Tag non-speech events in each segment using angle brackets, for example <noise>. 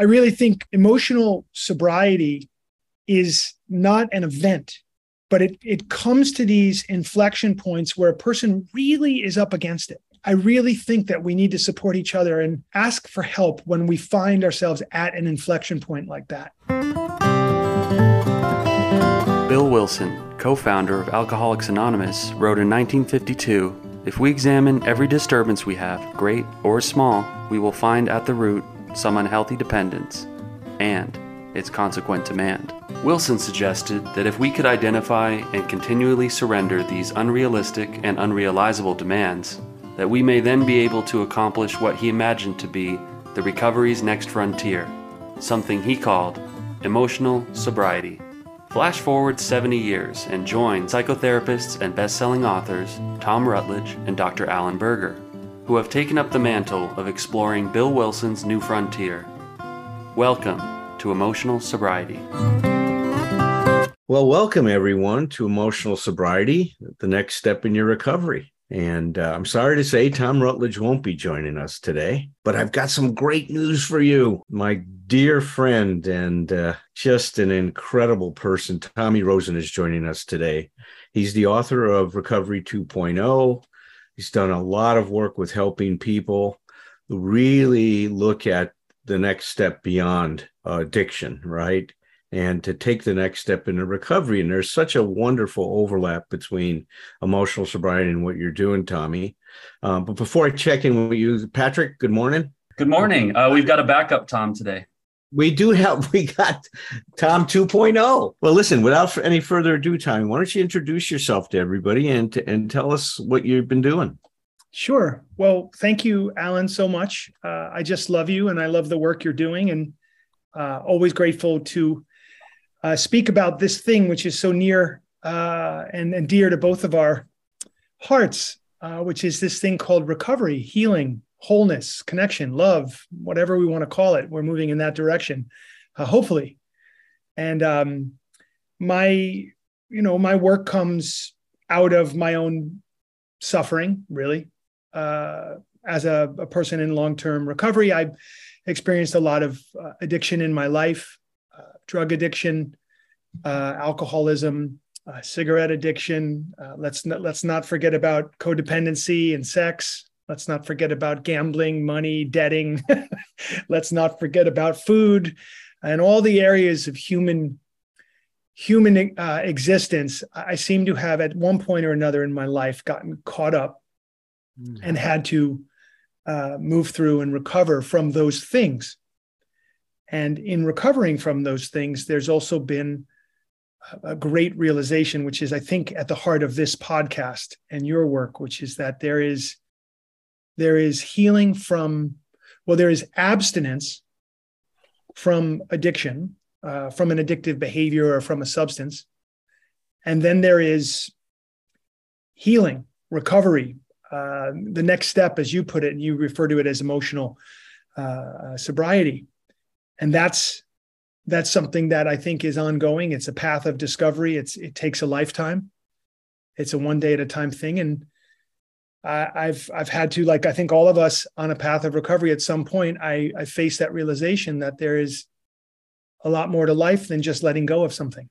I really think emotional sobriety is not an event, but it, it comes to these inflection points where a person really is up against it. I really think that we need to support each other and ask for help when we find ourselves at an inflection point like that. Bill Wilson, co founder of Alcoholics Anonymous, wrote in 1952 If we examine every disturbance we have, great or small, we will find at the root some unhealthy dependence and its consequent demand. Wilson suggested that if we could identify and continually surrender these unrealistic and unrealizable demands, that we may then be able to accomplish what he imagined to be the recovery's next frontier, something he called emotional sobriety. Flash forward 70 years and join psychotherapists and best-selling authors Tom Rutledge and Dr. Allen Berger, who have taken up the mantle of exploring Bill Wilson's new frontier. Welcome to Emotional Sobriety. Well, welcome everyone to Emotional Sobriety, the next step in your recovery. And uh, I'm sorry to say Tom Rutledge won't be joining us today, but I've got some great news for you. My dear friend and uh, just an incredible person, Tommy Rosen, is joining us today. He's the author of Recovery 2.0. He's done a lot of work with helping people really look at the next step beyond uh, addiction, right? and to take the next step in recovery. And there's such a wonderful overlap between emotional sobriety and what you're doing, Tommy. Um, but before I check in with you, Patrick, good morning. Good morning. Uh, we've got a backup Tom today. We do have, <laughs> we got Tom 2.0. Well, listen, without any further ado, Tommy, why don't you introduce yourself to everybody and, and tell us what you've been doing? Sure. Well, thank you, Alan, so much. Uh, I just love you and I love the work you're doing and uh, always grateful to uh, speak about this thing which is so near uh, and, and dear to both of our hearts, uh, which is this thing called recovery, healing, wholeness, connection, love, whatever we want to call it. We're moving in that direction, uh, hopefully. And um, my, you know, my work comes out of my own suffering, really. Uh, as a, a, person in long-term recovery, I experienced a lot of uh, addiction in my life drug addiction, uh, alcoholism, uh, cigarette addiction. Uh, let's not, let's not forget about codependency and sex. Let's not forget about gambling, money, debting. <laughs> let's not forget about food and all the areas of human human uh, existence. I seem to have at one point or another in my life gotten caught up mm. and had to uh, move through and recover from those things. And in recovering from those things, there's also been a great realization, which is, I think, at the heart of this podcast and your work, which is that there is there is healing from, well, there is abstinence from addiction, uh, from an addictive behavior or from a substance, and then there is healing, recovery, uh, the next step, as you put it, and you refer to it as emotional uh, sobriety and that's that's something that I think is ongoing. It's a path of discovery. It's it takes a lifetime. It's a one day at a time thing, and I, have I've had to like I think all of us on a path of recovery at some point. I I face that realization that there is a lot more to life than just letting go of something.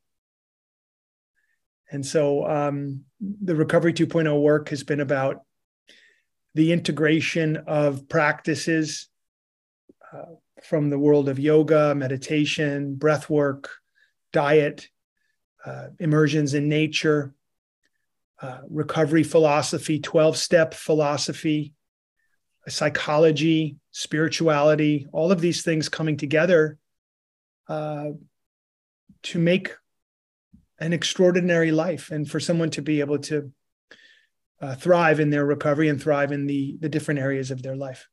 And so um, the Recovery 2.0 work has been about the integration of practices, uh, from the world of yoga, meditation, breath work, diet, uh, immersions in nature, uh, recovery philosophy, 12 step philosophy, psychology, spirituality, all of these things coming together uh, to make an extraordinary life and for someone to be able to uh, thrive in their recovery and thrive in the, the different areas of their life.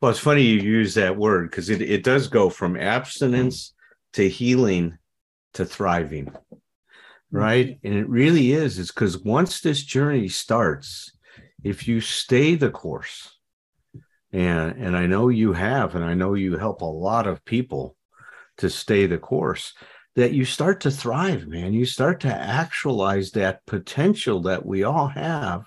Well, it's funny you use that word because it, it does go from abstinence to healing to thriving, right? Mm-hmm. And it really is. It's because once this journey starts, if you stay the course, and and I know you have, and I know you help a lot of people to stay the course, that you start to thrive, man. You start to actualize that potential that we all have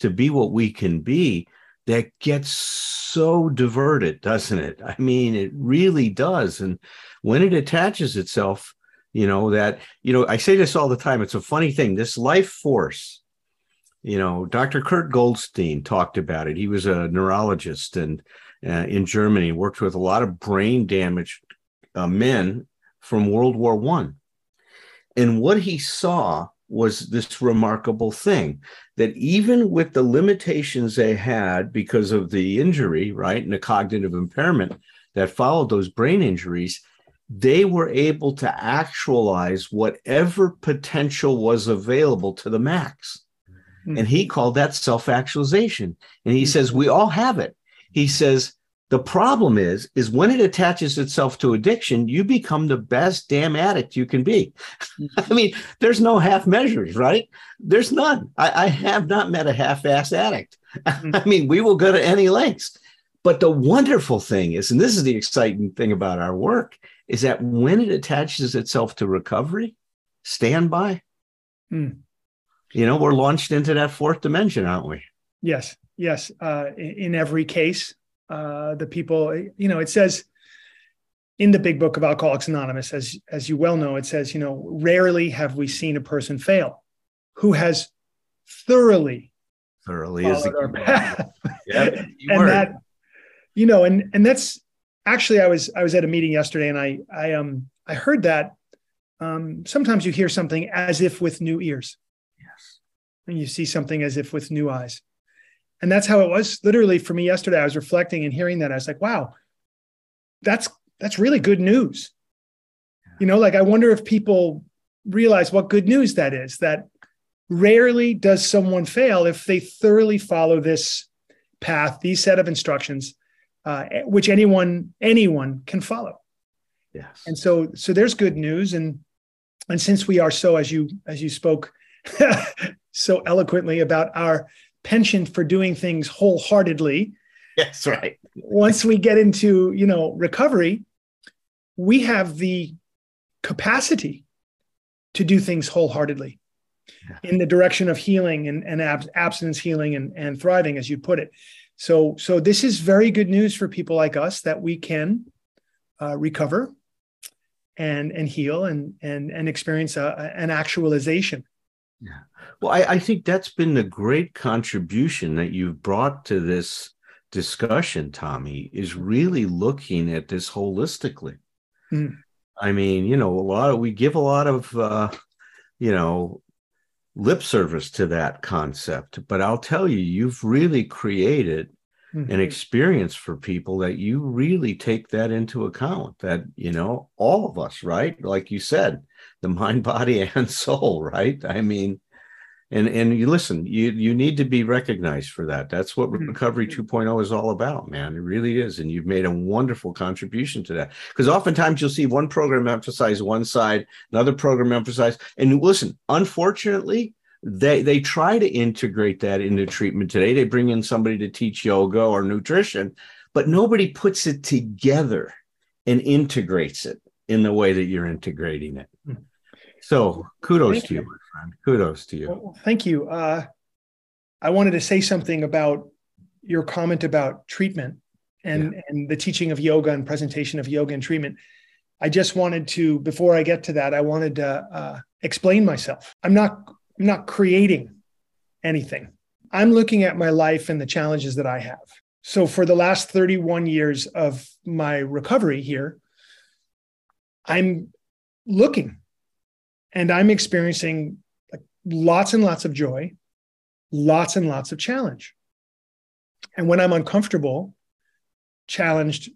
to be what we can be that gets so diverted, doesn't it? I mean, it really does. And when it attaches itself, you know, that, you know, I say this all the time. It's a funny thing. This life force, you know, Dr. Kurt Goldstein talked about it. He was a neurologist and uh, in Germany, worked with a lot of brain damaged uh, men from World War One. And what he saw was this remarkable thing that even with the limitations they had because of the injury, right, and the cognitive impairment that followed those brain injuries, they were able to actualize whatever potential was available to the max. Mm-hmm. And he called that self actualization. And he mm-hmm. says, we all have it. He says, the problem is, is when it attaches itself to addiction, you become the best damn addict you can be. <laughs> I mean, there's no half measures, right? There's none. I, I have not met a half-ass addict. Mm-hmm. <laughs> I mean, we will go to any lengths. But the wonderful thing is, and this is the exciting thing about our work, is that when it attaches itself to recovery, standby, mm. you know, we're launched into that fourth dimension, aren't we? Yes, yes. Uh, in, in every case, uh, the people, you know, it says in the big book of Alcoholics Anonymous, as, as you well know, it says, you know, rarely have we seen a person fail who has thoroughly thoroughly is the our path. yeah, <laughs> and that, you know, and and that's actually I was I was at a meeting yesterday and I I um I heard that um sometimes you hear something as if with new ears. Yes. And you see something as if with new eyes. And that's how it was literally for me yesterday. I was reflecting and hearing that. I was like, wow, that's that's really good news. You know, like I wonder if people realize what good news that is, that rarely does someone fail if they thoroughly follow this path, these set of instructions, uh, which anyone anyone can follow. Yes. And so so there's good news. And and since we are so, as you as you spoke <laughs> so eloquently about our penchant for doing things wholeheartedly. That's right. Once we get into, you know, recovery, we have the capacity to do things wholeheartedly in the direction of healing and, and ab- abstinence healing and, and thriving, as you put it. So, so this is very good news for people like us that we can uh, recover and and heal and and and experience a, an actualization. Yeah. Well, I, I think that's been the great contribution that you've brought to this discussion, Tommy, is really looking at this holistically. Mm. I mean, you know, a lot of we give a lot of uh, you know, lip service to that concept, but I'll tell you, you've really created mm-hmm. an experience for people that you really take that into account. That, you know, all of us, right? Like you said, the mind, <laughs> body, and soul, right? I mean, and and you listen you you need to be recognized for that. That's what mm-hmm. recovery 2.0 is all about man. It really is. And you've made a wonderful contribution to that. Because oftentimes you'll see one program emphasize one side another program emphasize. And listen unfortunately they they try to integrate that into treatment today. They bring in somebody to teach yoga or nutrition but nobody puts it together and integrates it in the way that you're integrating it. Hmm. So kudos Thank to you. you friend. Kudos to you. Well, thank you. Uh, I wanted to say something about your comment about treatment and, yeah. and the teaching of yoga and presentation of yoga and treatment. I just wanted to, before I get to that, I wanted to uh, explain myself. I'm not, I'm not creating anything. I'm looking at my life and the challenges that I have. So for the last 31 years of my recovery here, I'm looking and I'm experiencing like lots and lots of joy, lots and lots of challenge. And when I'm uncomfortable, challenged,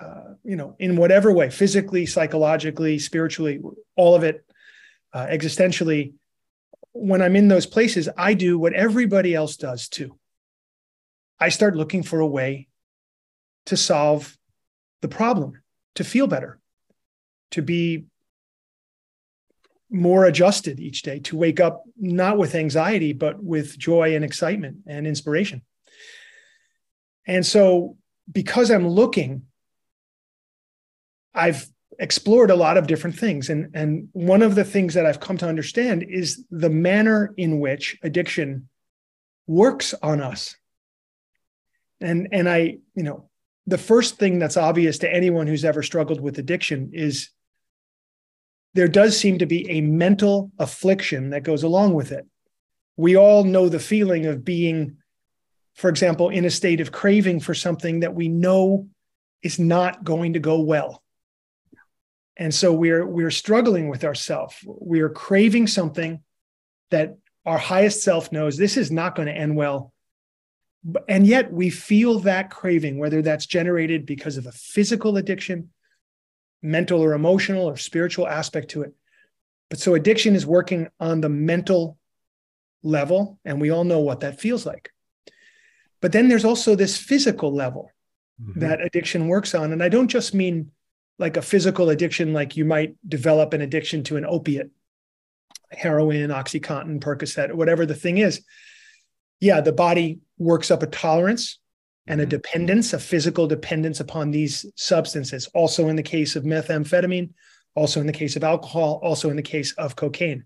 uh, you know, in whatever way, physically, psychologically, spiritually, all of it, uh, existentially, when I'm in those places, I do what everybody else does too. I start looking for a way to solve the problem, to feel better, to be more adjusted each day to wake up not with anxiety, but with joy and excitement and inspiration. And so, because I'm looking, I've explored a lot of different things. And, and one of the things that I've come to understand is the manner in which addiction works on us. And and I, you know, the first thing that's obvious to anyone who's ever struggled with addiction is there does seem to be a mental affliction that goes along with it. We all know the feeling of being, for example, in a state of craving for something that we know is not going to go well. And so we're we're struggling with ourselves. We're craving something that our highest self knows this is not going to end well. And yet we feel that craving, whether that's generated because of a physical addiction, mental or emotional or spiritual aspect to it. But so addiction is working on the mental level, and we all know what that feels like. But then there's also this physical level mm-hmm. that addiction works on. And I don't just mean like a physical addiction, like you might develop an addiction to an opiate, heroin, Oxycontin, Percocet, whatever the thing is. Yeah, the body works up a tolerance and a mm-hmm. dependence, a physical dependence upon these substances. Also, in the case of methamphetamine, also in the case of alcohol, also in the case of cocaine,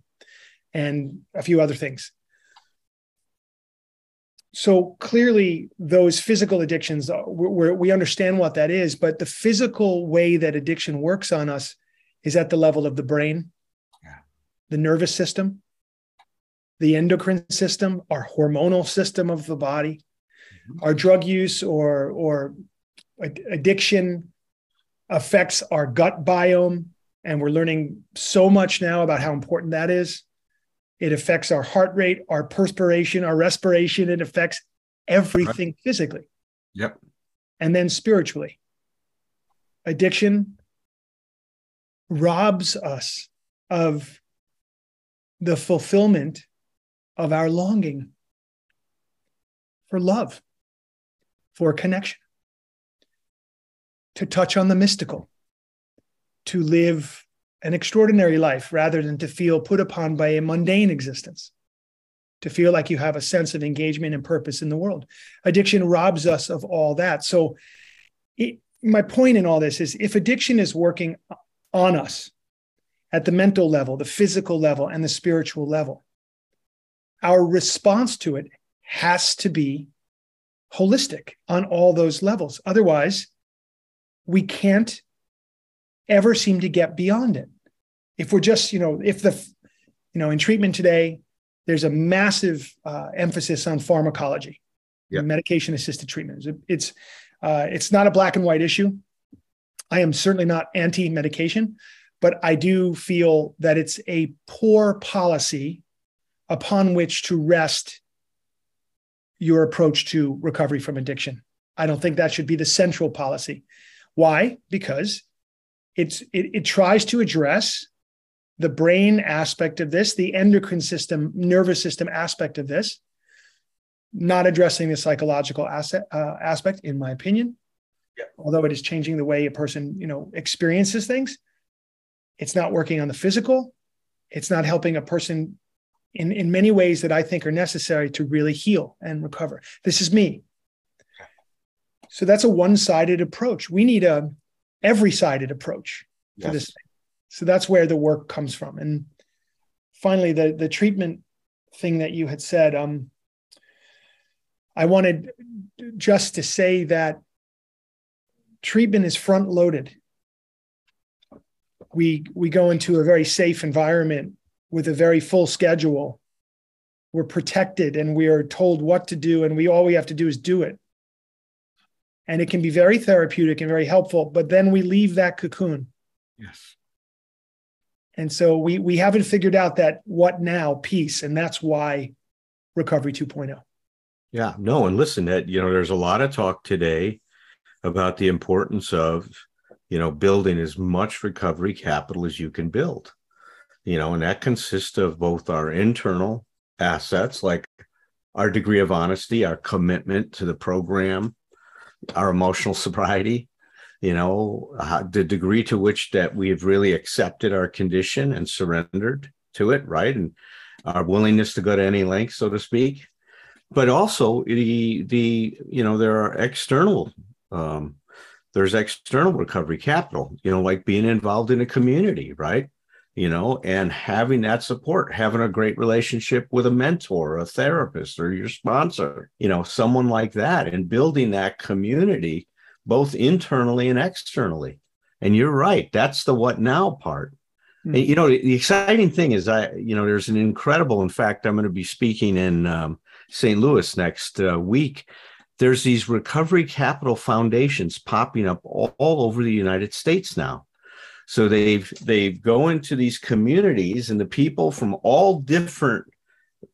and a few other things. So clearly, those physical addictions, uh, we we understand what that is, but the physical way that addiction works on us is at the level of the brain, yeah. the nervous system, the endocrine system, our hormonal system of the body our drug use or or addiction affects our gut biome and we're learning so much now about how important that is. It affects our heart rate our perspiration our respiration. It affects everything right. physically. Yep. And then spiritually. Addiction robs us of the fulfillment of our longing for love for connection, to touch on the mystical, to live an extraordinary life rather than to feel put upon by a mundane existence, to feel like you have a sense of engagement and purpose in the world. Addiction robs us of all that. So, it, my point in all this is if addiction is working on us at the mental level, the physical level, and the spiritual level, our response to it has to be holistic on all those levels. Otherwise, we can't ever seem to get beyond it. If we're just, you know, if the, you know, in treatment today, there's a massive uh, emphasis on pharmacology, medication assisted treatment. It's, uh, it's not a black and white issue. I am certainly not anti medication, but I do feel that it's a poor policy upon which to rest your approach to recovery from addiction. I don't think that should be the central policy. Why? Because it's it, it tries to address the brain aspect of this, the endocrine system, nervous system aspect of this, not addressing the psychological asset, uh, aspect, in my opinion. Yeah. Although it is changing the way a person, you know, experiences things, it's not working on the physical. It's not helping a person in, in many ways that I think are necessary to really heal and recover. This is me. So that's a one-sided approach. We need a every-sided approach yes. to this thing. So that's where the work comes from. And finally, the the treatment thing that you had said, um, I wanted just to say that treatment is front loaded. We we go into a very safe environment with a very full schedule. We're protected and we are told what to do, and we all we have to do is do it. And it can be very therapeutic and very helpful, but then we leave that cocoon. Yes. And so we we haven't figured out that what now piece, and that's why recovery 2.0. Yeah, no, and listen, that you know, there's a lot of talk today about the importance of you know building as much recovery capital as you can build you know, and that consists of both our internal assets, like our degree of honesty, our commitment to the program, our emotional sobriety, you know, the degree to which that we've really accepted our condition and surrendered to it, right? And our willingness to go to any length, so to speak. But also the the you know there are external um, there's external recovery capital, you know, like being involved in a community, right? You know, and having that support, having a great relationship with a mentor, a therapist, or your sponsor, you know, someone like that, and building that community both internally and externally. And you're right, that's the what now part. Mm-hmm. And, you know, the exciting thing is, I, you know, there's an incredible, in fact, I'm going to be speaking in um, St. Louis next uh, week. There's these recovery capital foundations popping up all, all over the United States now so they've they've go into these communities and the people from all different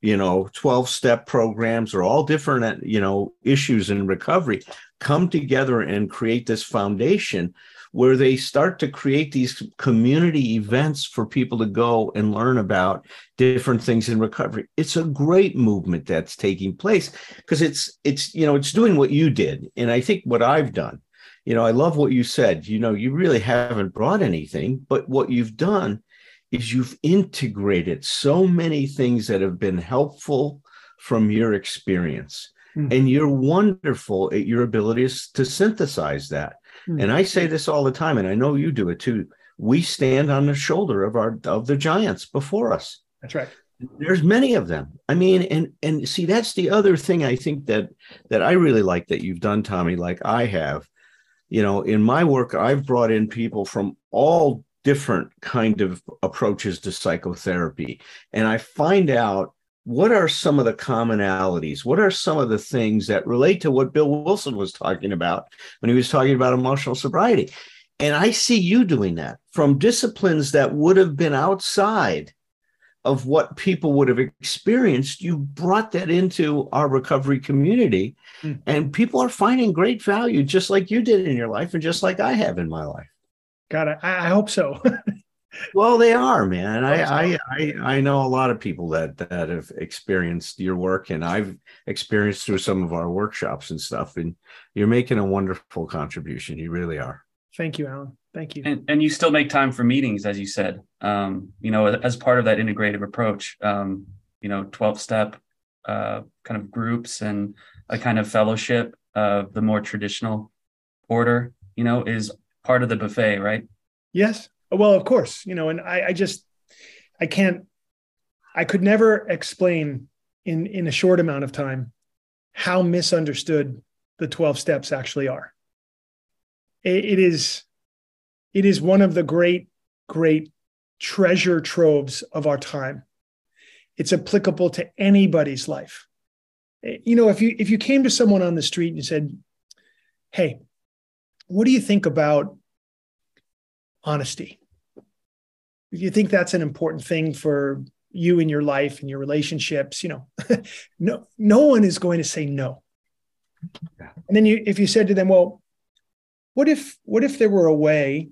you know 12 step programs or all different uh, you know issues in recovery come together and create this foundation where they start to create these community events for people to go and learn about different things in recovery. It's a great movement that's taking place because it's it's you know it's doing what you did. And i think what i've done you know, I love what you said. You know, you really haven't brought anything, but what you've done is you've integrated so many things that have been helpful from your experience. Mm-hmm. And you're wonderful at your abilities to synthesize that. Mm-hmm. And I say this all the time, and I know you do it too. We stand on the shoulder of our of the giants before us. That's right there's many of them i mean and and see that's the other thing i think that that i really like that you've done tommy like i have you know in my work i've brought in people from all different kind of approaches to psychotherapy. And i find out what are some of the commonalities? What are some of the things that relate to what bill wilson was talking about when he was talking about emotional sobriety? And i see you doing that from disciplines that would have been outside of what people would have experienced, you brought that into our recovery community. Mm. And people are finding great value, just like you did in your life and just like I have in my life. God, I, I hope so. <laughs> well, they are, man. I, I, I I know a lot of people that that have experienced your work, and I've experienced through some of our workshops and stuff. And you're making a wonderful contribution. You really are. Thank you, Alan. Thank you. And, and you still make time for meetings, as you said, um, you know, as part of that integrative approach, um, you know, 12 step uh, kind of groups and a kind of fellowship of the more traditional order, you know, is part of the buffet, right? Yes. Well, of course, you know, and I, I just, I can't, I could never explain in, in a short amount of time how misunderstood the 12 steps actually are. it, it is, it is one of the great, great treasure troves of our time. It's applicable to anybody's life. You know, if you if you came to someone on the street and you said, "Hey, what do you think about honesty?" If you think that's an important thing for you in your life and your relationships, you know, <laughs> no no one is going to say no. And then you if you said to them, "Well, what if what if there were a way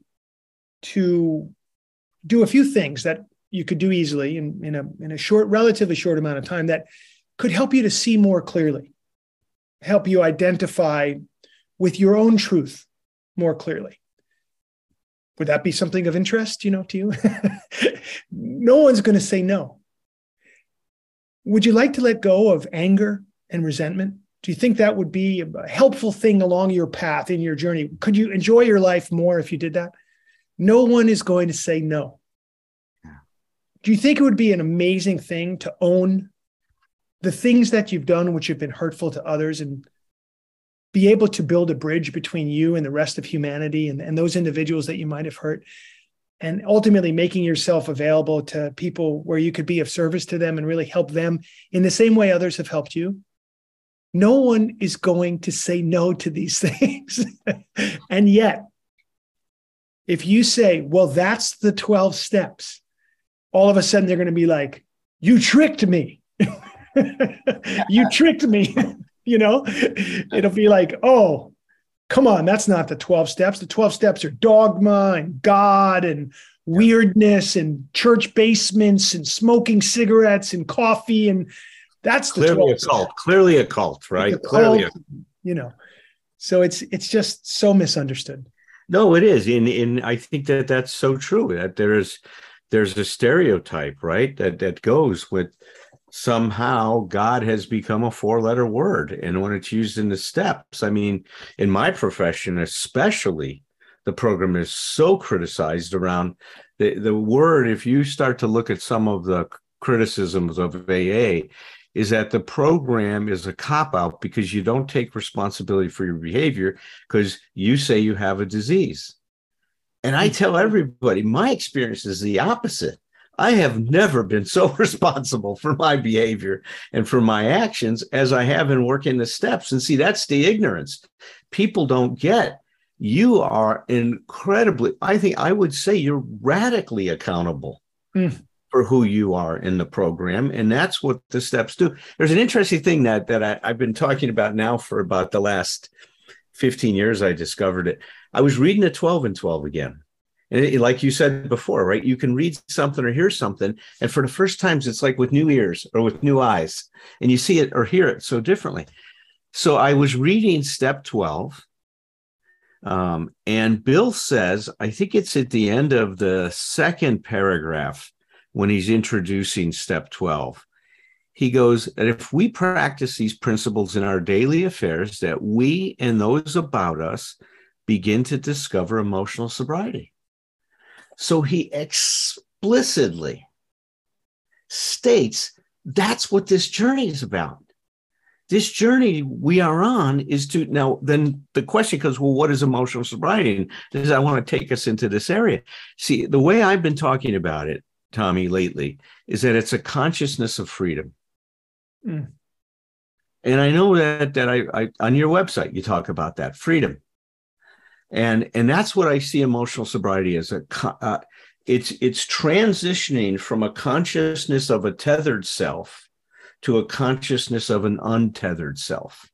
to do a few things that you could do easily in, in a in a short, relatively short amount of time that could help you to see more clearly, help you identify with your own truth more clearly. Would that be something of interest, you know, to you? <laughs> no one's going to say no. Would you like to let go of anger and resentment? Do you think that would be a helpful thing along your path in your journey? Could you enjoy your life more if you did that? No one is going to say no. Do you think it would be an amazing thing to own the things that you've done which have been hurtful to others and be able to build a bridge between you and the rest of humanity and, and those individuals that you might have hurt? And ultimately making yourself available to people where you could be of service to them and really help them in the same way others have helped you no one is going to say no to these <laughs> things. and yet, if you say, well, that's the 12 steps, all of a sudden they're going to be like, you tricked me. <laughs> you tricked me. <laughs> you know, it'll be like, oh, come on, that's not the 12 steps. The 12 steps are dogma and God and weirdness and church basements and smoking cigarettes and coffee. And that's clearly a cult, clearly a cult, right? A clearly, a- you know, so it's, it's just so misunderstood. No, it is, and and I think that that's so true. That there's there's a stereotype, right? That that goes with somehow God has become a four letter word, and when it's used in the steps, I mean, in my profession, especially, the program is so criticized around the, the word. If you start to look at some of the criticisms of AA, is that the program is a cop out because you don't take responsibility for your behavior because you say you have a disease. And I tell everybody, my experience is the opposite. I have never been so <laughs> responsible for my behavior and for my actions as I have in working the steps. And see, that's the ignorance. People don't get. You are incredibly, I think I would say you're radically accountable mm. For who you are in the program. And that's what the steps do. There's an interesting thing that, that I, I've been talking about now for about the last 15 years. I discovered it. I was reading the 12 and 12 again and it, like you said before, right? You can read something or hear something, and for the first times, it's like with new ears or with new eyes, and you see it or hear it so differently. So I was reading step 12, um, and Bill says, I think it's at the end of the second paragraph when he's introducing step 12. He goes that if we practice these principles in our daily affairs, that we and those about us begin to discover emotional sobriety. So he explicitly states that's what this journey is about. This journey we are on is to now. Then the question comes: Well, what is emotional sobriety? And does I want to take us into this area? See, the way I've been talking about it, Tommy, lately, is that it's a consciousness of freedom. Mm. And I know that that I, I on your website you talk about that freedom and and that's what I see emotional sobriety as a uh, it's it's transitioning from a consciousness of a tethered self to a consciousness of an untethered self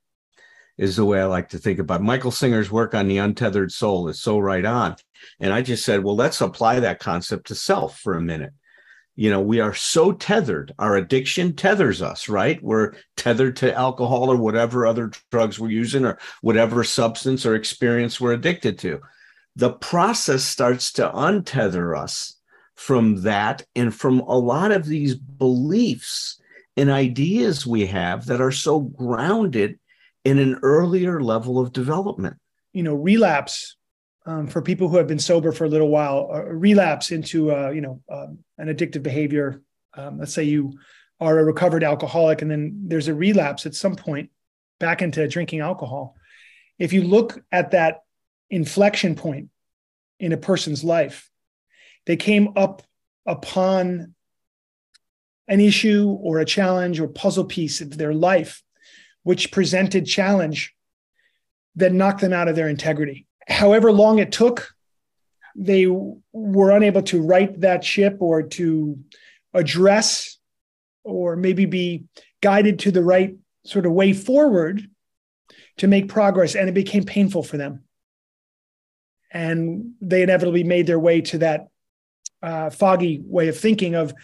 is the way I like to think about it. Michael Singer's work on the untethered soul is so right on. And I just said, well, let's apply that concept to self for a minute you know we are so tethered. Our addiction tethers us right? We're tethered to alcohol or whatever other drugs we're using or whatever substance or experience we're addicted to. The process starts to untether us from that and from a lot of these beliefs and ideas we have that are so grounded in an earlier level of development. You know relapse um, for people who have been sober for a little while, relapse into uh, you know um, an addictive behavior. Um, let's say you are a recovered alcoholic, and then there's a relapse at some point back into drinking alcohol. If you look at that inflection point in a person's life, they came up upon an issue or a challenge or puzzle piece of their life, which presented challenge that knocked them out of their integrity however long it took, they were unable to right that ship or to address or maybe be guided to the right sort of way forward to make progress. And it became painful for them. And they inevitably made their way to that uh, foggy way of thinking of,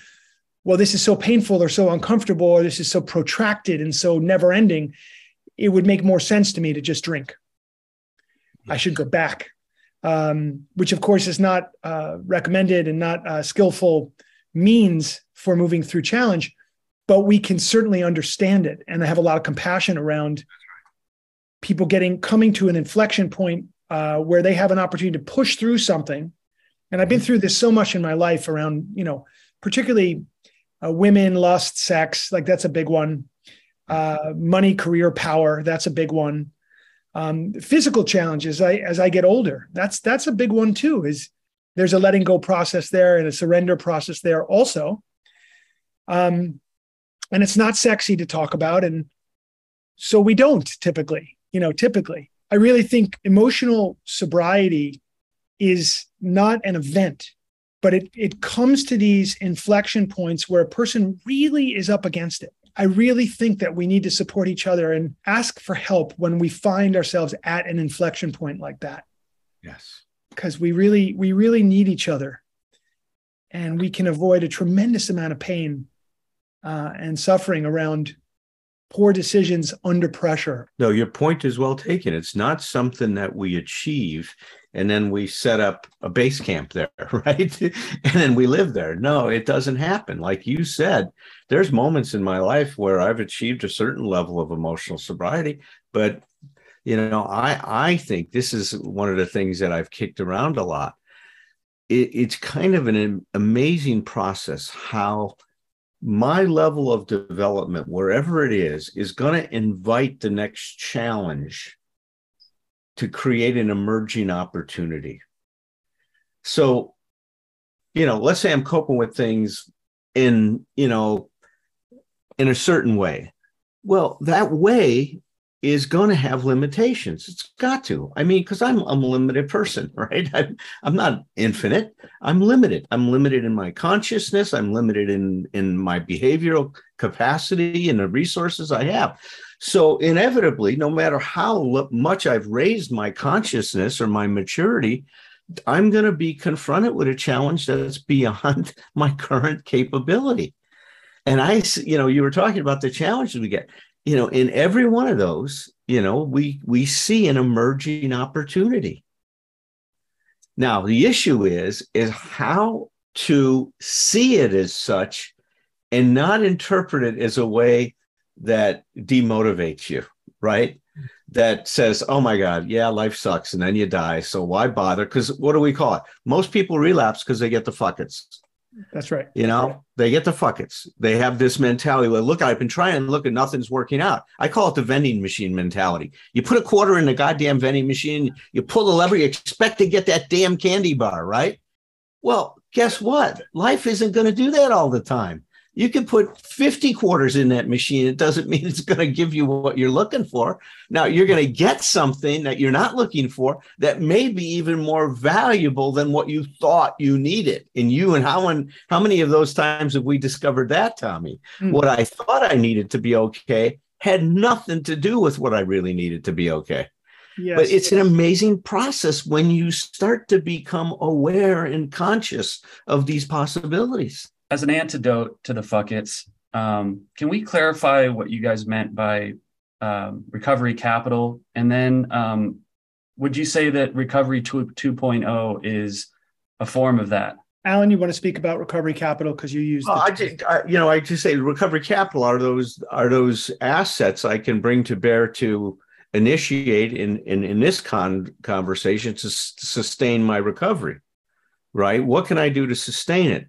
well, this is so painful or so uncomfortable, or this is so protracted and so never ending. It would make more sense to me to just drink. I should go back, um, which of course is not uh, recommended and not a skillful means for moving through challenge, but we can certainly understand it. And I have a lot of compassion around people getting coming to an inflection point uh, where they have an opportunity to push through something. And I've been through this so much in my life around, you know, particularly uh, women, lust, sex, like that's a big one. Uh, money, career, power, that's a big one um, physical challenges I, as I get older. That's that's a big one too. Is there's a letting go process there and a surrender process there also. Um, and it's not sexy to talk about, and so we don't typically. You know, typically, I really think emotional sobriety is not an event, but it it comes to these inflection points where a person really is up against it I really think that we need to support each other and ask for help when we find ourselves at an inflection point like that. Yes. Because we really, we really need each other. And we can avoid a tremendous amount of pain uh, and suffering around poor decisions under pressure. No, your point is well taken. It's not something that we achieve and then we set up a base camp there, <laughs> right? and then we live there. No, it doesn't happen. Like you said, there's moments in my life where I've achieved a certain level of emotional sobriety, but You know, I I think this is one of the things that I've kicked around a lot. It, it's kind of an amazing process how my level of development, wherever it is, is going to invite the next challenge to create an emerging opportunity. So, you know, let's say I'm coping with things in, you know, in a certain way. Well, that way is going to have limitations. It's got to. I mean, because I'm, I'm a limited person, <laughs> right? I'm, I'm not infinite. I'm limited. I'm limited in my consciousness. I'm limited in in my behavioral capacity and the resources I have. So inevitably, no matter how much I've raised my consciousness or my maturity, I'm going to be confronted with a challenge that's beyond <laughs> my current capability. And I, you know, you were talking about the challenges we get you know in every one of those you know we we see an emerging opportunity. Now the issue is is how to see it as such and not interpret it as a way that demotivates you right? That says oh my god yeah life sucks and then you die so why bother? Because what do we call it? Most people relapse because they get the fuckets that's right. You know, they get the fuckets. They have this mentality. Well, look, I've been trying. And look, and nothing's working out. I call it the vending machine mentality. You put a quarter in the goddamn vending machine. You pull the lever. You expect to get that damn candy bar, right? Well, guess what? Life isn't going to do that all the time. You can put 50 quarters in that machine. It doesn't <laughs> mean it's going to give you what you're looking for. Now, you're going to get something that you're not looking for that may be even more valuable than what you thought you needed. And you and how, and how many of those times have we discovered that, Tommy? Mm. What I thought I needed to be okay had nothing to do with what I really needed to be okay. Yes, but it's an amazing process when you start to become aware and conscious of these possibilities as an antidote to the fuckets, um, can we clarify what you guys meant by um, recovery capital? And then um, would you say that recovery 2, 2.0 is a form of that? Alan, you want to speak about recovery capital because you use. Well, I just, I, you know, I just say recovery capital are those are those assets I can bring to bear to initiate in in, in this con- conversation to s- sustain my recovery, right? What can I do to sustain it?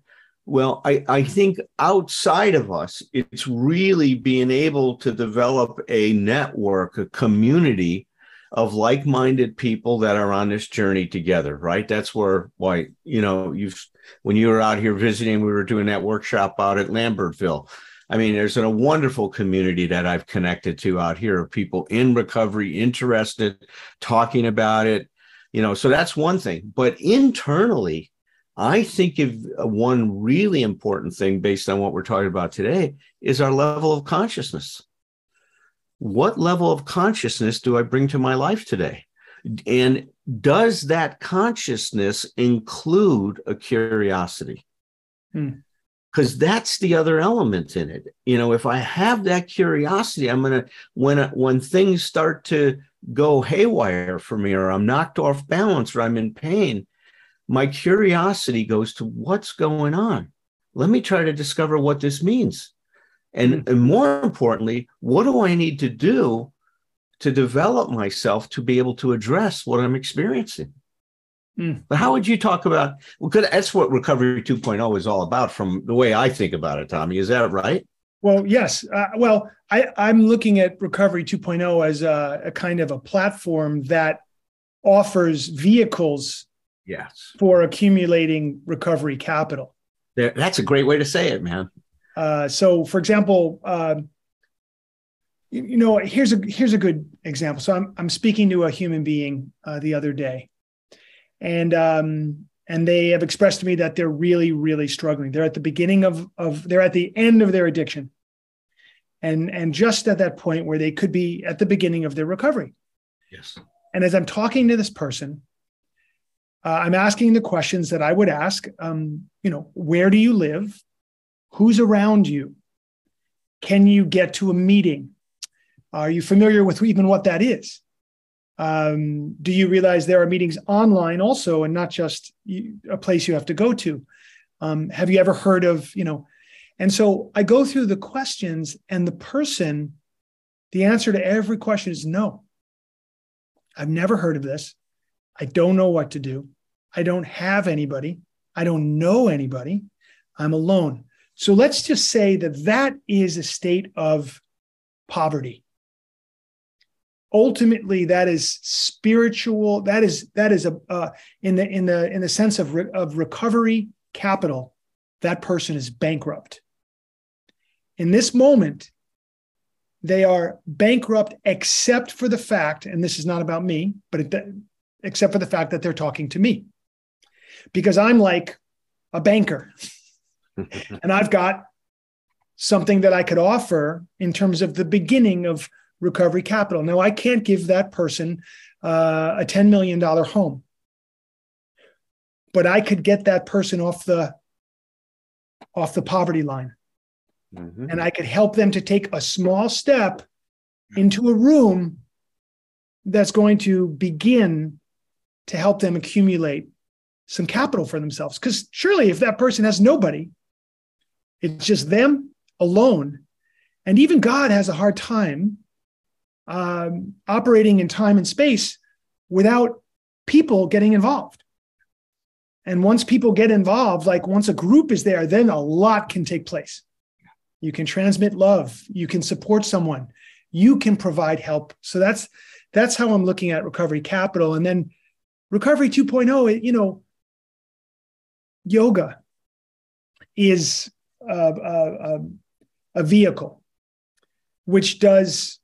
Well, I, I think outside of us, it's really being able to develop a network, a community of like-minded people that are on this journey together, right? That's where why, you know, you've when you were out here visiting, we were doing that workshop out at Lambertville. I mean, there's a wonderful community that I've connected to out here of people in recovery, interested, talking about it. You know, so that's one thing. But internally, I think if one really important thing based on what we're talking about today is our level of consciousness. What level of consciousness do I bring to my life today? And does that consciousness include a curiosity? Because hmm. that's the other element in it. You know, if I have that curiosity, I'm gonna when when things start to go haywire for me, or I'm knocked off balance, or I'm in pain, my curiosity goes to what's going on. Let me try to discover what this means. And, mm-hmm. and more importantly, what do I need to do to develop myself to be able to address what I'm experiencing? Mm. But how would you talk about? Well, that's what Recovery 2.0 is all about, from the way I think about it, Tommy. Is that right? Well, yes. Uh, well, I, am looking at Recovery 2.0 as a, a, kind of a platform that offers vehicles Yes. For accumulating recovery capital. There, that's a great way to say it, man. Uh, so, for example, uh, you, you, know, here's a here's a good example. So, I'm I'm speaking to a human being uh, the other day, and um, and they have expressed to me that they're really really struggling. They're at the beginning of of they're at the end of their addiction, and and just at that point where they could be at the beginning of their recovery. Yes. And as I'm talking to this person, uh, I'm asking the questions that I would ask. Um, you know, where do you live? Who's around you? Can you get to a meeting? Are you familiar with even what that is? Um, do you realize there are meetings online also, and not just a place you have to go to? Um, have you ever heard of you know? And so I go through the questions, and the person, the answer to every question is no. I've never heard of this. I don't know what to do. I don't have anybody. I don't know anybody. I'm alone. So let's just say that that is a state of poverty. Ultimately, that is spiritual. That is that is a uh, in the in the in the sense of re- of recovery capital. That person is bankrupt. In this moment, they are bankrupt except for the fact, and this is not about me, but it, except for the fact that they're talking to me, because I'm like a banker, <laughs> and I've got something that I could offer in terms of the beginning of recovery capital. Now, I can't give that person uh, a $10 million home, but I could get that person off the off the poverty line. Mm-hmm. And I could help them to take a small step into a room that's going to begin to help them accumulate some capital for themselves. Because surely, if that person has nobody, it's just them alone. And even God has a hard time um, operating in time and space without people getting involved. And once people get involved, like once a group is there, then a lot can take place. You can transmit love, you can support someone, you can provide help. So that's that's how I'm looking at recovery capital. And then recovery 2.0, you know, yoga is a, a, a vehicle which does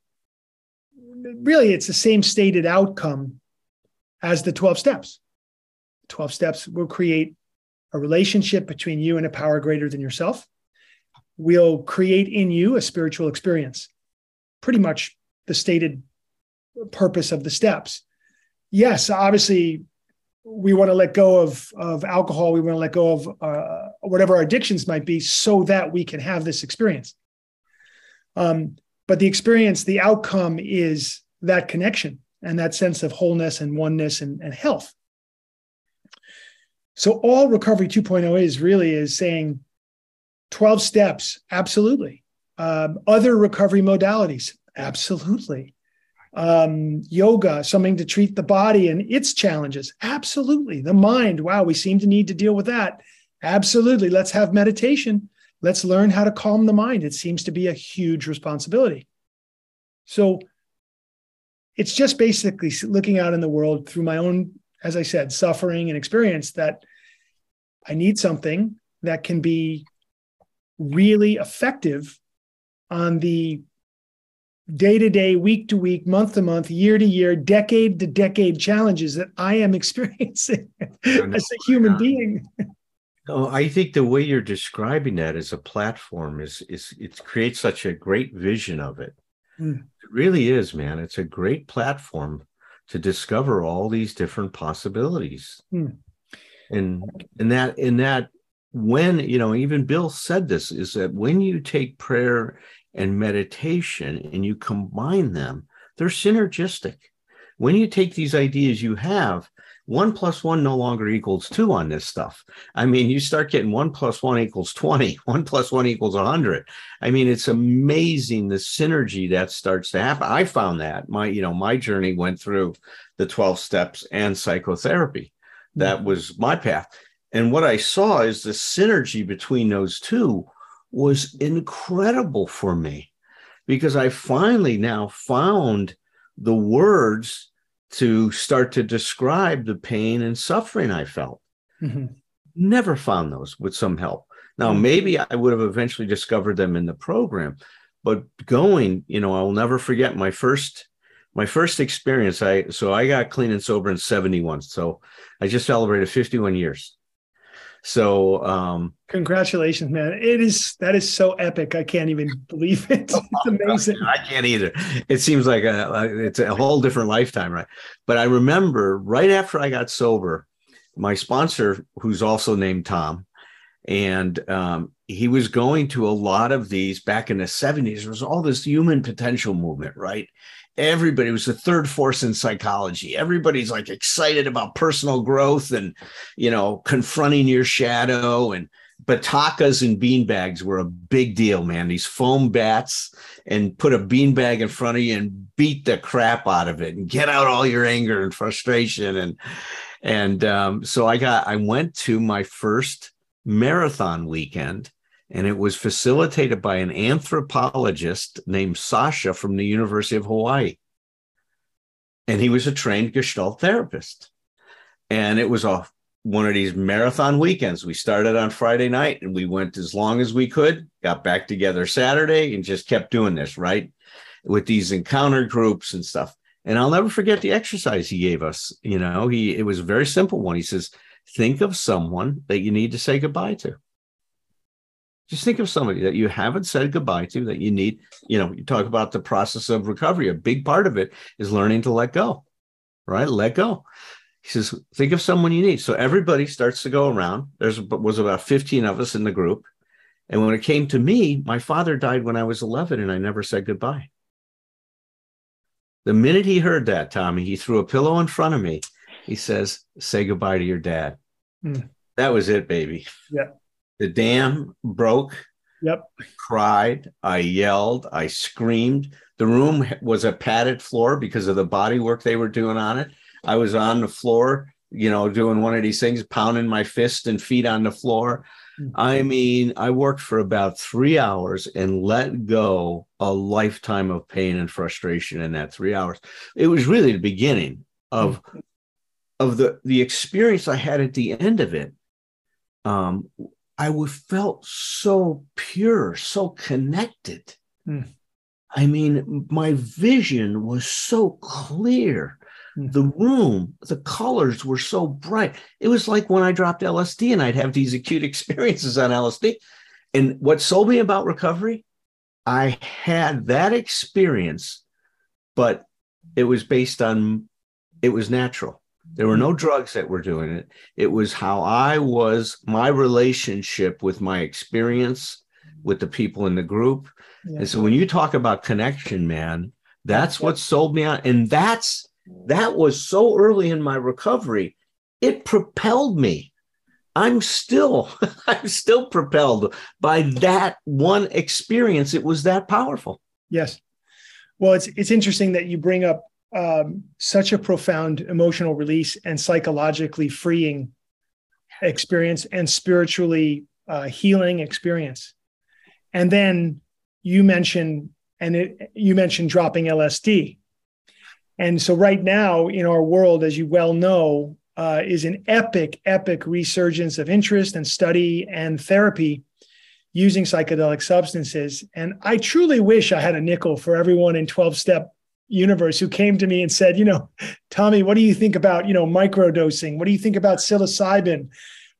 really it's the same stated outcome as the 12 steps. 12 steps will create a relationship between you and a power greater than yourself will create in you a spiritual experience. Pretty much the stated purpose of the steps. Yes obviously we want to let go of of alcohol we want to let go of uh, whatever our addictions might be so that we can have this experience. Um, but the experience the outcome is that connection and that sense of wholeness and oneness and, and health. So all recovery 2.0 is really is saying 12 steps absolutely. Um, other recovery modalities absolutely um, yoga, something to treat the body and its challenges. Absolutely. The mind, wow, we seem to need to deal with that. Absolutely. Let's have meditation. Let's learn how to calm the mind. It seems to be a huge responsibility. So it's just basically looking out in the world through my own, as I said, suffering and experience that I need something that can be really effective on the day to day, week to week, month to month, year to year, decade to decade challenges that I am <laughs> experiencing as a human being. Oh, I think the way you're describing that as a platform is is it creates such a great vision of it. Mm. It really is, man. It's a great platform to discover all these different possibilities. Mm. And and that in that when you know even bill said this is that when you take prayer and meditation and you combine them, they're synergistic. When you take these ideas you have, one plus one no longer equals two on this stuff. I mean, you start getting one plus one equals 20, <laughs> one plus one equals 100. I mean, it's amazing the synergy that starts to happen. I found that my, you know, my journey went through the 12 steps and psychotherapy. That was my path. And what I saw is the synergy between those two was incredible for me because I finally now found the words to start to describe the pain and suffering I felt. Mm-hmm. Never found those with some help. Now, mm-hmm. maybe I would have eventually discovered them in the program, but going, you know, I'll never forget my first my first experience. I so I got clean and sober in 71. So I just celebrated 51 years. So, um, congratulations, man! It is that is so epic. I can't even believe it. <laughs> It's amazing. I can't either. It seems like a it's a whole different lifetime, right? But I remember right after I got sober, my sponsor, who's also named Tom, and um, he was going to a lot of these back in the 70s. There was all this human potential movement, right? Everybody was the third force in psychology everybody's like excited about personal growth and you know confronting your shadow and batakas and bean bags were a big deal, man. These foam bats and put a bean bag in front of you and beat the crap out of it and get out all your anger and frustration. And and um, so I got I went to my first marathon weekend and it was facilitated by an anthropologist named Sasha from the University of Hawaii. And he was a trained Gestalt therapist. And it was a one of these marathon weekends. We started on Friday night and we went as long as we could, got back together Saturday and just kept doing this, right? With these encounter groups and stuff. And I'll never forget the exercise he gave us. You know, he it was a very simple one. He says, think of someone that you need to say goodbye to. Just think of somebody that you haven't said goodbye to that you need. You know, you talk about the process of recovery. A big part of it is learning to let go, right? Let go. He says, think of someone you need. So everybody starts to go around. There's was about 15 of us in the group. And when it came to me, my father died when I was 11 and I never said goodbye. The minute he heard that, Tommy, he threw a pillow in front of me. He says, say goodbye to your dad. Mm. That was it, baby. Yeah. The dam broke. Yep. I cried. I yelled. I screamed. The room was a padded floor because of the body work they were doing on it. I was on the floor, you know, doing one of these things, pounding my fist and feet on the floor. Mm-hmm. I mean, I worked for about three hours and let go a lifetime of pain and frustration in that three hours. It was really the beginning of mm-hmm. of the the experience I had at the end of it. Um, I felt so pure, so connected. Mm. I mean, my vision was so clear. Mm. The room, the colors were so bright. It was like when I dropped LSD and I'd have these acute <laughs> experiences on LSD. And what sold me about recovery, I had that experience, but it was based on, it was natural. There were no drugs that were doing it. It was how I was, my relationship with my experience with the people in the group. Yeah. And so when you talk about connection, man, that's what sold me out. And that's that was so early in my recovery. It propelled me. I'm still, <laughs> I'm still propelled by that one experience. It was that powerful. Yes. Well, it's it's interesting that you bring up um, such a profound emotional release and psychologically freeing experience and spiritually uh, healing experience. And then you mentioned, and it, you mentioned dropping LSD. And so, right now in our world, as you well know, uh, is an epic, epic resurgence of interest and study and therapy using psychedelic substances. And I truly wish I had a nickel for everyone in 12 step universe who came to me and said, you know, Tommy, what do you think about, you know, microdosing? What do you think about psilocybin?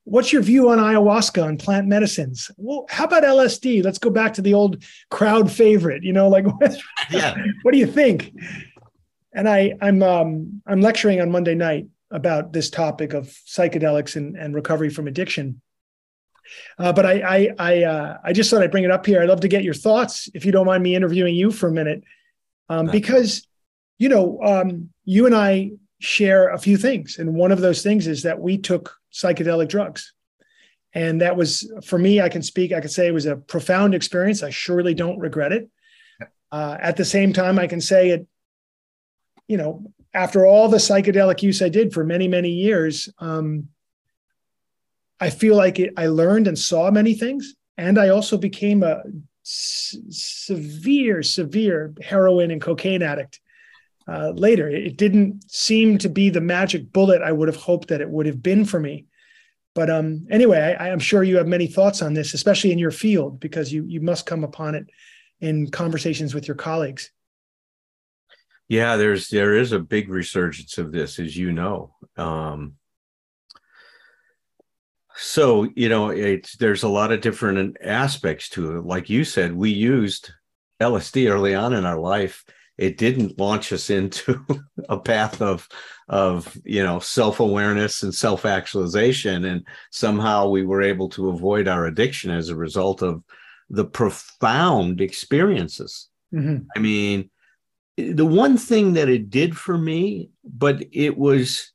What's your view on ayahuasca and plant medicines? Well, how about LSD? Let's go back to the old crowd favorite, you know, like <laughs> yeah. what do you think? And I I'm um I'm lecturing on Monday night about this topic of psychedelics and, and recovery from addiction. Uh, but I I I, uh, I just thought I'd bring it up here. I'd love to get your thoughts, if you don't mind me interviewing you for a minute um, because you know um, you and I share a few things, and one of those things is that we took psychedelic drugs, and that was for me. I can speak. I can say it was a profound experience. I surely don't regret it. Uh, at the same time, I can say it. You know, after all the psychedelic use I did for many many years, um, I feel like it, I learned and saw many things, and I also became a severe, severe heroin and cocaine addict uh, later. It didn't seem to be the magic bullet I would have hoped that it would have been for me. But um, anyway, I, am sure you have many thoughts on this, especially in your field, because you you must come upon it in conversations with your colleagues. Yeah, there's there is a big resurgence of this, as you know. Um, so you know it's there's a lot of different aspects to it. Like you said we used lsd early on in our life. It didn't launch us into <laughs> a path of of you know self-awareness and self-actualization. And somehow we were able to avoid our addiction as a result of the profound experiences. Mm-hmm. i mean the one thing that it did for me but it was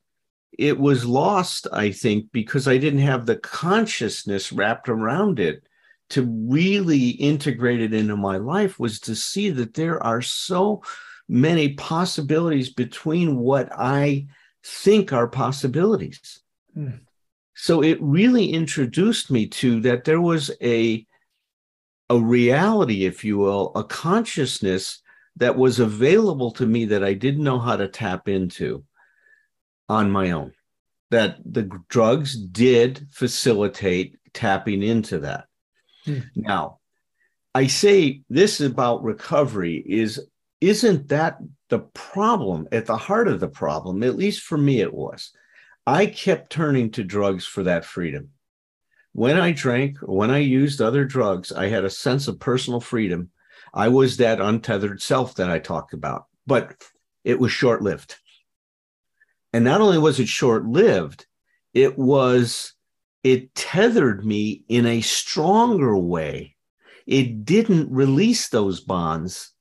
it was lost, I think, because I didn't have the consciousness wrapped around it to really integrate it into my life was to see that there are so many possibilities between what I think are possibilities. Mm. So it really introduced me to that there was a a reality, if you will, a consciousness that was available to me that I didn't know how to tap into on my own. That the drugs did facilitate tapping into that. Hmm. Now, I say this about recovery is isn't that the problem at the heart of the problem? At least for me, it was. I kept turning to drugs for that freedom. When I drank, when I used other drugs, I had a sense of personal freedom. I was that untethered self that I talked about, but it was short lived. And not only was it short lived, it was, it tethered me in a stronger way. It didn't release those bonds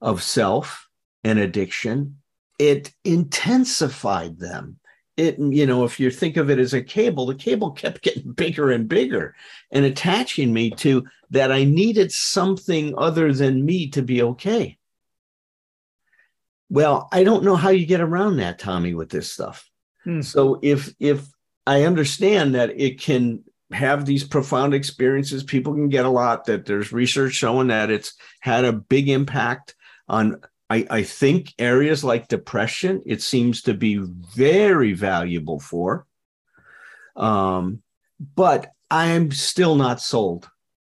of self and addiction, it intensified them. It, you know, if you think of it as a cable, the cable kept getting <laughs> bigger and bigger and attaching me to that I needed something other than me to be okay. Well, I don't know how you get around that, Tommy, with this stuff. Hmm. So if if I understand that it can have these profound experiences, people can get a lot. That there's research showing that it's had a big impact on I, I think areas like depression, it seems to be very valuable for. Um, but I'm still not sold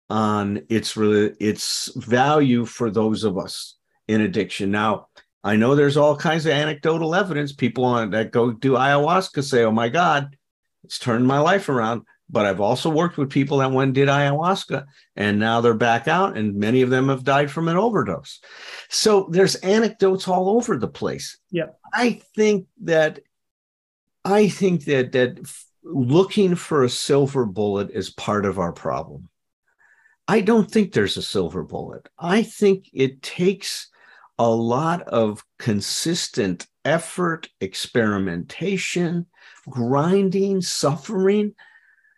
on its really its value for those of us in addiction. Now, I know there's all kinds of anecdotal evidence. People on that go do ayahuasca say, "Oh my God, it's turned my life around." But I've also worked with people that went and did ayahuasca and now they're back out, and many of them have died from an overdose. So there's anecdotes all over the place. Yeah. I think that I think that that looking for a silver bullet is part of our problem. I don't think there's a silver bullet. I think it takes a lot of consistent effort, experimentation, grinding, suffering.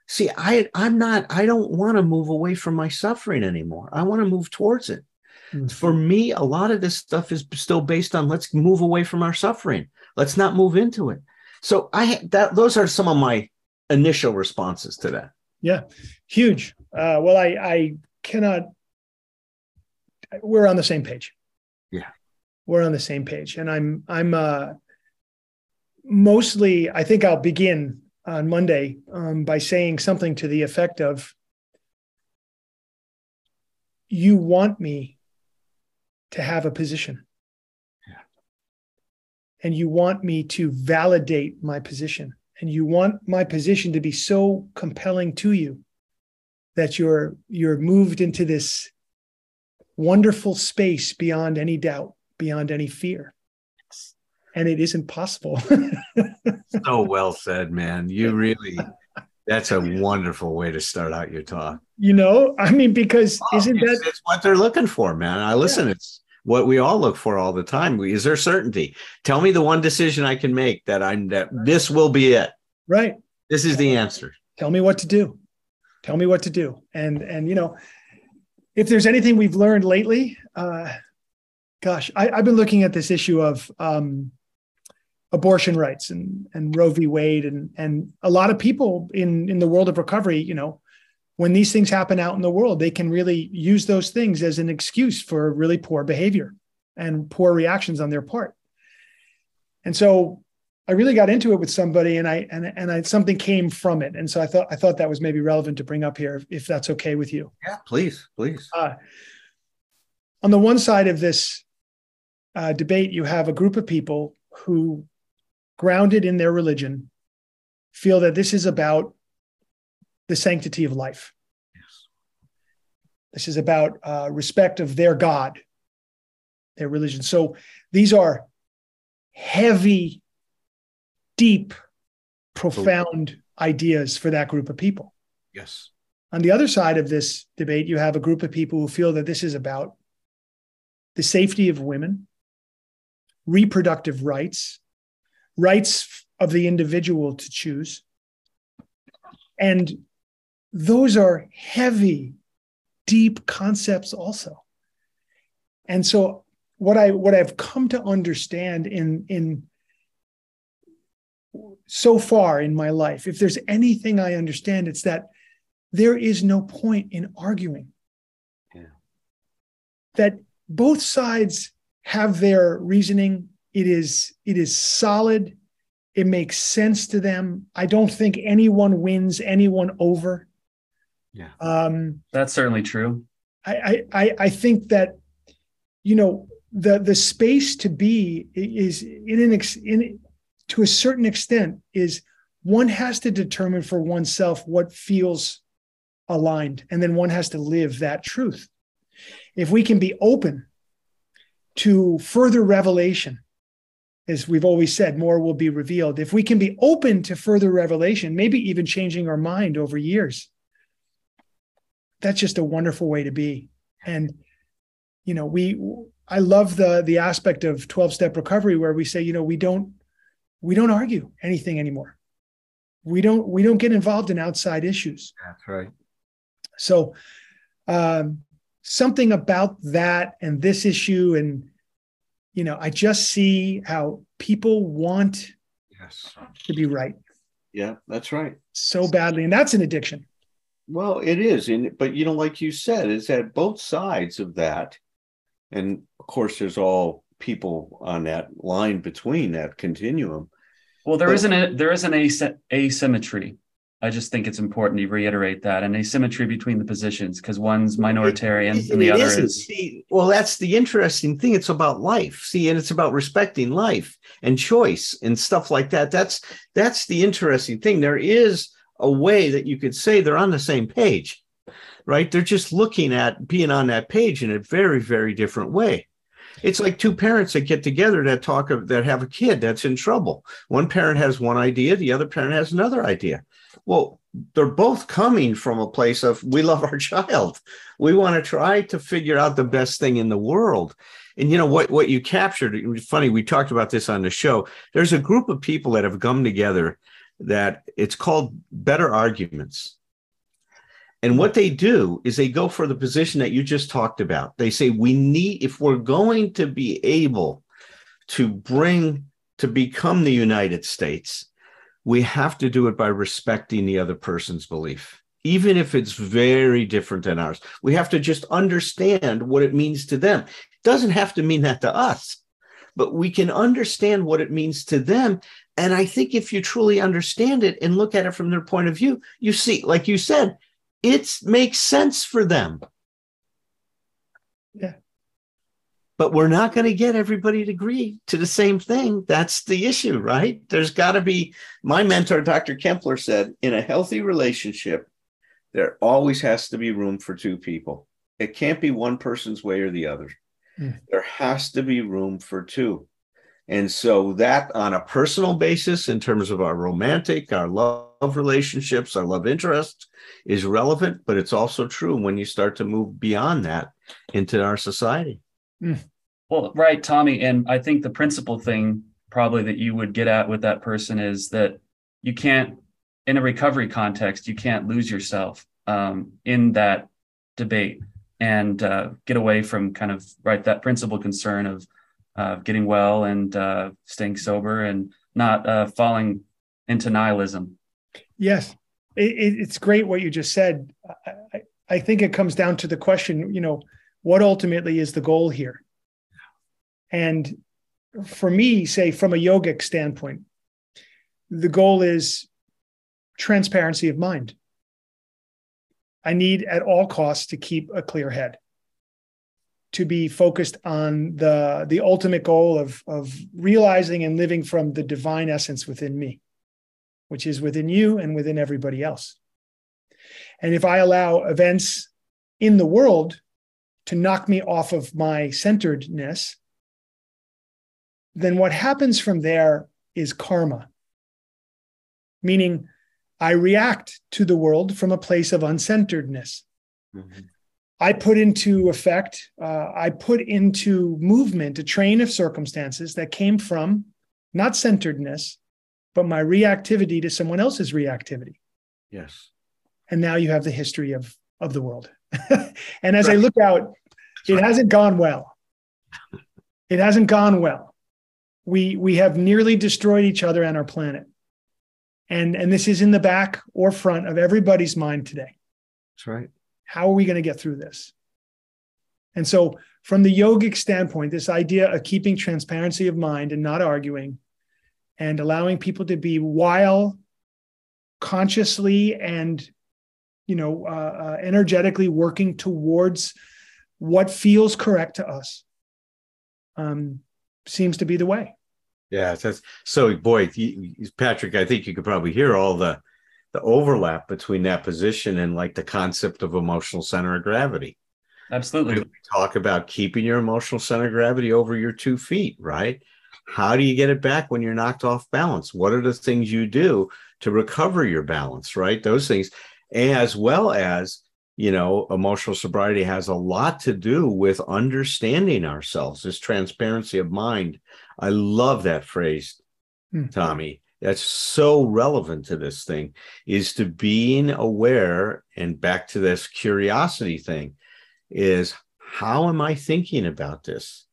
See i i'm not i don't want to move away from my suffering anymore. I want to move towards it. Mm-hmm. for me a lot of this stuff is still based on let's move away from our suffering. Let's not move into it. So i that those are some of my initial responses to that. Yeah huge. Uh, well i i cannot we're on the same page yeah we're on the same page and i'm i'm uh mostly i think i'll begin on Monday um, by saying something to the effect of, You want me to have a position. Yeah. And you want me to validate my position. And you want my position to be so compelling to you that you're you're moved into this wonderful space beyond any doubt, beyond any fear and it isn't possible. <laughs> so well said, man. You really, that's a wonderful way to start out your talk. You know, I mean, because oh, isn't it's, that it's what they're looking for, man? I listen, yeah. it's what we all look for all the time. Is there certainty? Tell me the one decision I can make that I'm that this will be it. Right. This is the answer. Tell me what to do. Tell me what to do. And and you know, if there's anything we've learned lately, uh, gosh, I, have been looking at this issue of um, abortion rights and and Roe v. Wade and and a lot of people in in the world of recovery, you know, when these things happen out in the world, they can really use those things as an excuse for really poor behavior and poor reactions on their part. And so I really got into it with somebody and I and and I something came from it. And so I thought I thought that was maybe relevant to bring up here if that's okay with you. Yeah, please, please. Uh, on the one side of this uh, debate, you have a group of people who grounded in their religion, feel that this is about the sanctity of life. Yes. This is about uh, respect of their God, their religion. So these are heavy, deep, profound ideas for that group of people. Yes. On the other side of this debate, you have a group of people who feel that this is about the safety of women, reproductive rights, rights of the individual to choose. And those are heavy, deep concepts also. And so what I what I've come to understand in in so far in my life, if there's anything I understand, it's that there is no point in arguing. Yeah. That both sides have their reasoning. It is it is solid. It makes sense to them. I don't think anyone wins anyone over. Yeah, um, that's certainly true. I, I I think that you know the the space to be is in an ex, in to a certain extent is one has to determine for oneself what feels aligned and then one has to live that truth. If we can be open to further revelation as we've always said more will be revealed. If we can be open to further revelation maybe even changing our mind over years that's just a wonderful way to be. And you know we i love the the aspect of 12 step recovery where we say you know we don't we don't argue anything anymore. We don't we don't get involved in outside issues. That's right. So um, something about that and this issue and you know, I just see how people want yes. to be right. Yeah, that's right. So badly. And that's an addiction. Well, it is. And but you know, like you said, it's at both sides of that. And of course, there's all people on that line between that continuum. Well, there not a there is an as- asymmetry. I just think it's important to reiterate that an asymmetry between the positions because one's minoritarian it, and the other isn't. is. See, well, that's the interesting thing. It's about life. See, and it's about respecting life and choice and stuff like that. That's that's the interesting thing. There is a way that you could say they're on the same page, right? They're just looking at being on that page in a very, very different way. It's like two parents that get together that talk of that have a kid that's in trouble. One parent has one idea, the other parent has another idea. Well, they're both coming from a place of we love our <laughs> child. We want to try to figure out the best thing in the world. And you know what what you captured, it was funny, we talked about this on the show. There's a group of people that have come together that it's called better arguments. And what they do is they go for the position that you just talked about. They say, we need, if we're going to be able to bring, to become the United States, we have to do it by respecting the other person's belief, even if it's very different than ours. We have to just understand what it means to them. It doesn't have to mean that to us, but we can understand what it means to them. And I think if you truly understand it and look at it from their point of view, you see, like you said, it makes sense for them. Yeah. But we're not going to get everybody to agree to the same thing. That's the issue, right? There's got to be, my mentor, Dr. Kempler, said in a healthy relationship, there always has to be room for two people. It can't be one person's way or the other. Mm. There has to be room for two. And so that on a personal basis, in terms of our romantic, our love relationships, our love interest is relevant, but it's also true when you start to move beyond that into our society. Mm. Well, right, Tommy. And I think the principal thing probably that you would get at with that person is that you can't, in a recovery context, you can't lose yourself um, in that debate and uh, get away from kind of right that principal concern of uh, getting well and uh, staying sober and not uh, falling into nihilism. Yes, it, it's great what you just said. I, I think it comes down to the question, you know, what ultimately is the goal here? And for me, say from a yogic standpoint, the goal is transparency of mind. I need at all costs to keep a clear head to be focused on the the ultimate goal of of realizing and living from the divine essence within me which is within you and within everybody else. And if i allow events in the world to knock me off of my centeredness then what happens from there is karma. Meaning i react to the world from a place of uncenteredness mm-hmm. I put into effect, uh, I put into movement a train of circumstances that came from not centeredness, but my reactivity to someone else's reactivity. Yes. And now you have the history of of the world. <laughs> and as right. I look out, it hasn't gone well. It hasn't gone well. We we have nearly destroyed each other and our planet. And and this is in the back or front of everybody's mind today. That's right. How are we going to get through this? And so from the yogic standpoint, this idea of keeping transparency of mind and not arguing and allowing people to be while consciously and you know uh, uh, energetically working towards what feels correct to us um, seems to be the way. Yeah that's so boy patrick i think you could probably hear all the the overlap between that position and like the concept of emotional center of gravity. Absolutely. We talk about keeping your emotional center of gravity over your two feet right how do you get it back when you're knocked off balance? What are the things you do to recover your balance right? Those things. As well as you know emotional sobriety has a lot to do with understanding ourselves this transparency of mind. I love that phrase mm. tommy. That's so relevant to this thing is to being aware and back to this curiosity thing is how am i thinking about this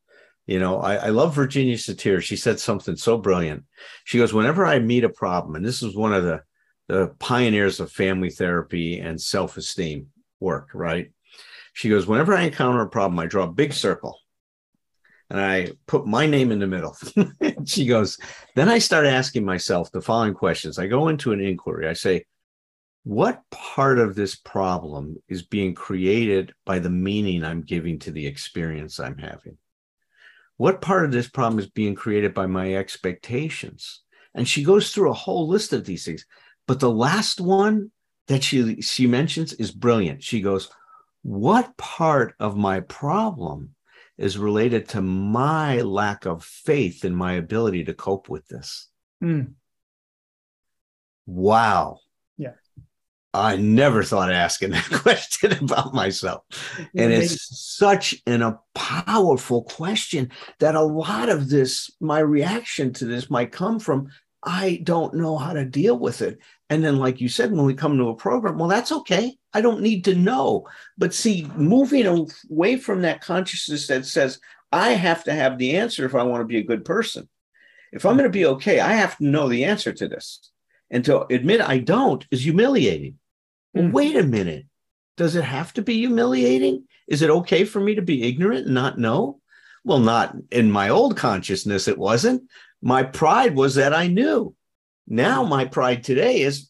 you know i, I love virginia satir she said something so brilliant she goes whenever i meet a problem and this is one of the the pioneers of family therapy and self esteem work, right? She goes, Whenever I encounter a problem, I draw a big circle and I put my name in the middle. <laughs> she goes, Then I start asking myself the following questions. I go into an inquiry. I say, What part of this problem is being created by the meaning I'm giving to the experience I'm having? What part of this problem is being created by my expectations? And she goes through a whole list of these things. But the last one that she she mentions is brilliant. She goes, "What part of my problem is related to my lack of faith in my ability to cope with this?" Mm. Wow. I never thought of asking that <laughs> question about myself. And it's such an, a powerful question that a lot of this, my reaction to this might come from I don't know how to deal with it. And then, like you said, when we come to a program, well, that's okay. I don't need to know. But see, moving away from that consciousness that says, I have to have the answer if I want to be a good person. If I'm going to be okay, I have to know the answer to this. And to admit I don't is humiliating. Well, mm. wait a minute. Does it have to be humiliating? Is it okay for me to be ignorant and not know? Well, not in my old consciousness, it wasn't. My pride was that I knew. Now, my pride today is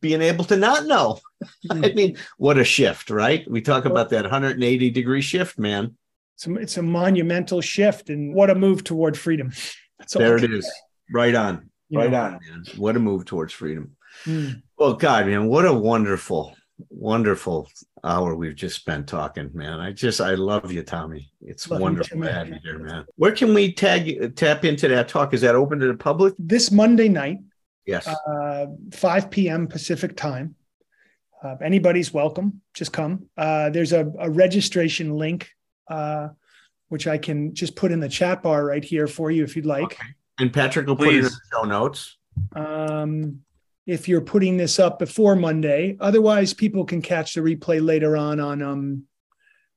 being able to not know. <laughs> I hmm. mean, what a shift, right? We talk about that 180 degree shift, man. It's a, it's a monumental shift, and what a move toward freedom. <laughs> there it is. Right on. right on, man. What a move towards freedom. Mm. Well, God, man, what a wonderful, wonderful hour we've just spent talking, man. I just I love you, Tommy. It's love wonderful to have you here, man. Where can we tag tap into that talk? Is that open to the public? This Monday night. Yes. Uh, 5 p.m. Pacific time. Uh, anybody's welcome. Just come. Uh, there's a, a, registration link, uh, which I can just put in the chat bar right here for you if you'd like. Okay. And Patrick will Please. put it in the show notes. Um, if you're putting this up before Monday. Otherwise, people can catch the replay later on on um,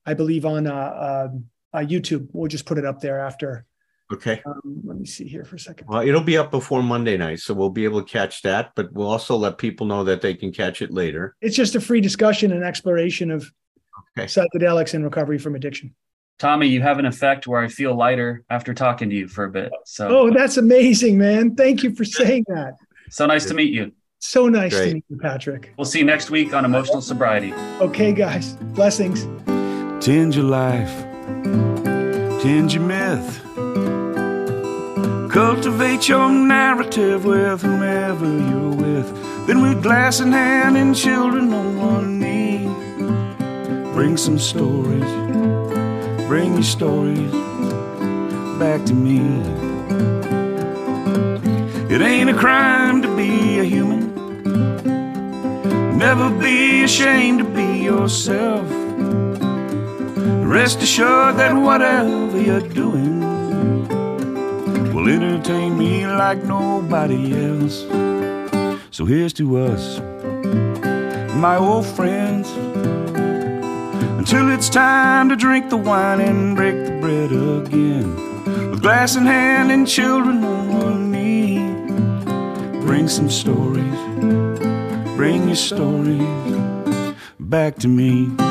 I believe on uh, uh, uh YouTube. We'll just put it up there after. Okay. Um, let me see here for a second. Well, it'll be up before Monday night, so we'll be able to catch that. But we'll also let people know that they can catch it later. It's just a free discussion and exploration of okay. psychedelics and recovery from addiction. Tommy, you have an effect where I feel lighter after talking to you for a bit. So. Oh, that's amazing, man! Thank you for saying that. So nice to meet you. So nice Great. to meet you, Patrick. We'll see you next week on emotional sobriety. Okay, guys. Blessings. Change your life, change your myth. Cultivate your narrative with whomever you're with. Then with glass in hand and children on one knee. Bring some stories, bring your stories back to me. It ain't a crime to be a human. Never be ashamed to be yourself. Rest assured that whatever you're doing will entertain me like nobody else. So here's to us, my old friends, until it's time to drink the wine and break the bread again. With glass in hand and children on one knee, bring some stories, bring your stories back to me.